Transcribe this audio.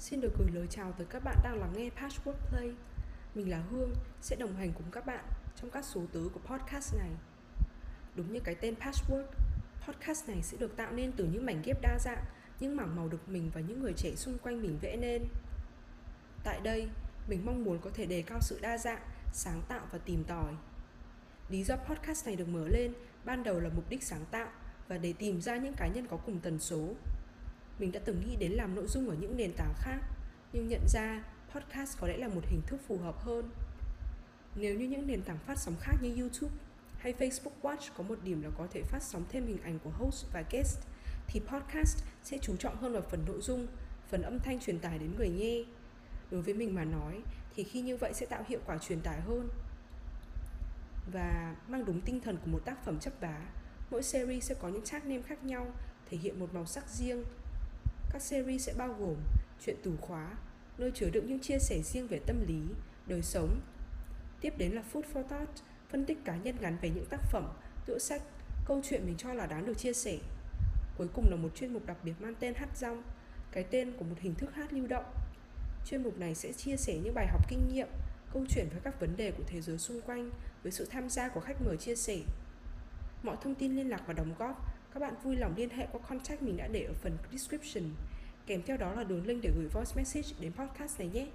Xin được gửi lời chào tới các bạn đang lắng nghe Patchwork Play. Mình là Hương, sẽ đồng hành cùng các bạn trong các số tứ của podcast này. Đúng như cái tên Patchwork, podcast này sẽ được tạo nên từ những mảnh ghép đa dạng, những mảng màu được mình và những người trẻ xung quanh mình vẽ nên. Tại đây, mình mong muốn có thể đề cao sự đa dạng, sáng tạo và tìm tòi. Lý do podcast này được mở lên ban đầu là mục đích sáng tạo và để tìm ra những cá nhân có cùng tần số mình đã từng nghĩ đến làm nội dung ở những nền tảng khác, nhưng nhận ra podcast có lẽ là một hình thức phù hợp hơn. Nếu như những nền tảng phát sóng khác như YouTube hay Facebook Watch có một điểm là có thể phát sóng thêm hình ảnh của host và guest, thì podcast sẽ chú trọng hơn vào phần nội dung, phần âm thanh truyền tải đến người nghe. Đối với mình mà nói thì khi như vậy sẽ tạo hiệu quả truyền tải hơn và mang đúng tinh thần của một tác phẩm chấp vá. Mỗi series sẽ có những tag name khác nhau, thể hiện một màu sắc riêng các series sẽ bao gồm chuyện tủ khóa, nơi chứa đựng những chia sẻ riêng về tâm lý, đời sống. Tiếp đến là Food for Thought, phân tích cá nhân ngắn về những tác phẩm, tựa sách, câu chuyện mình cho là đáng được chia sẻ. Cuối cùng là một chuyên mục đặc biệt mang tên Hát Rong, cái tên của một hình thức hát lưu động. Chuyên mục này sẽ chia sẻ những bài học kinh nghiệm, câu chuyện với các vấn đề của thế giới xung quanh với sự tham gia của khách mời chia sẻ. Mọi thông tin liên lạc và đóng góp các bạn vui lòng liên hệ qua contact mình đã để ở phần description. Kèm theo đó là đường link để gửi voice message đến podcast này nhé.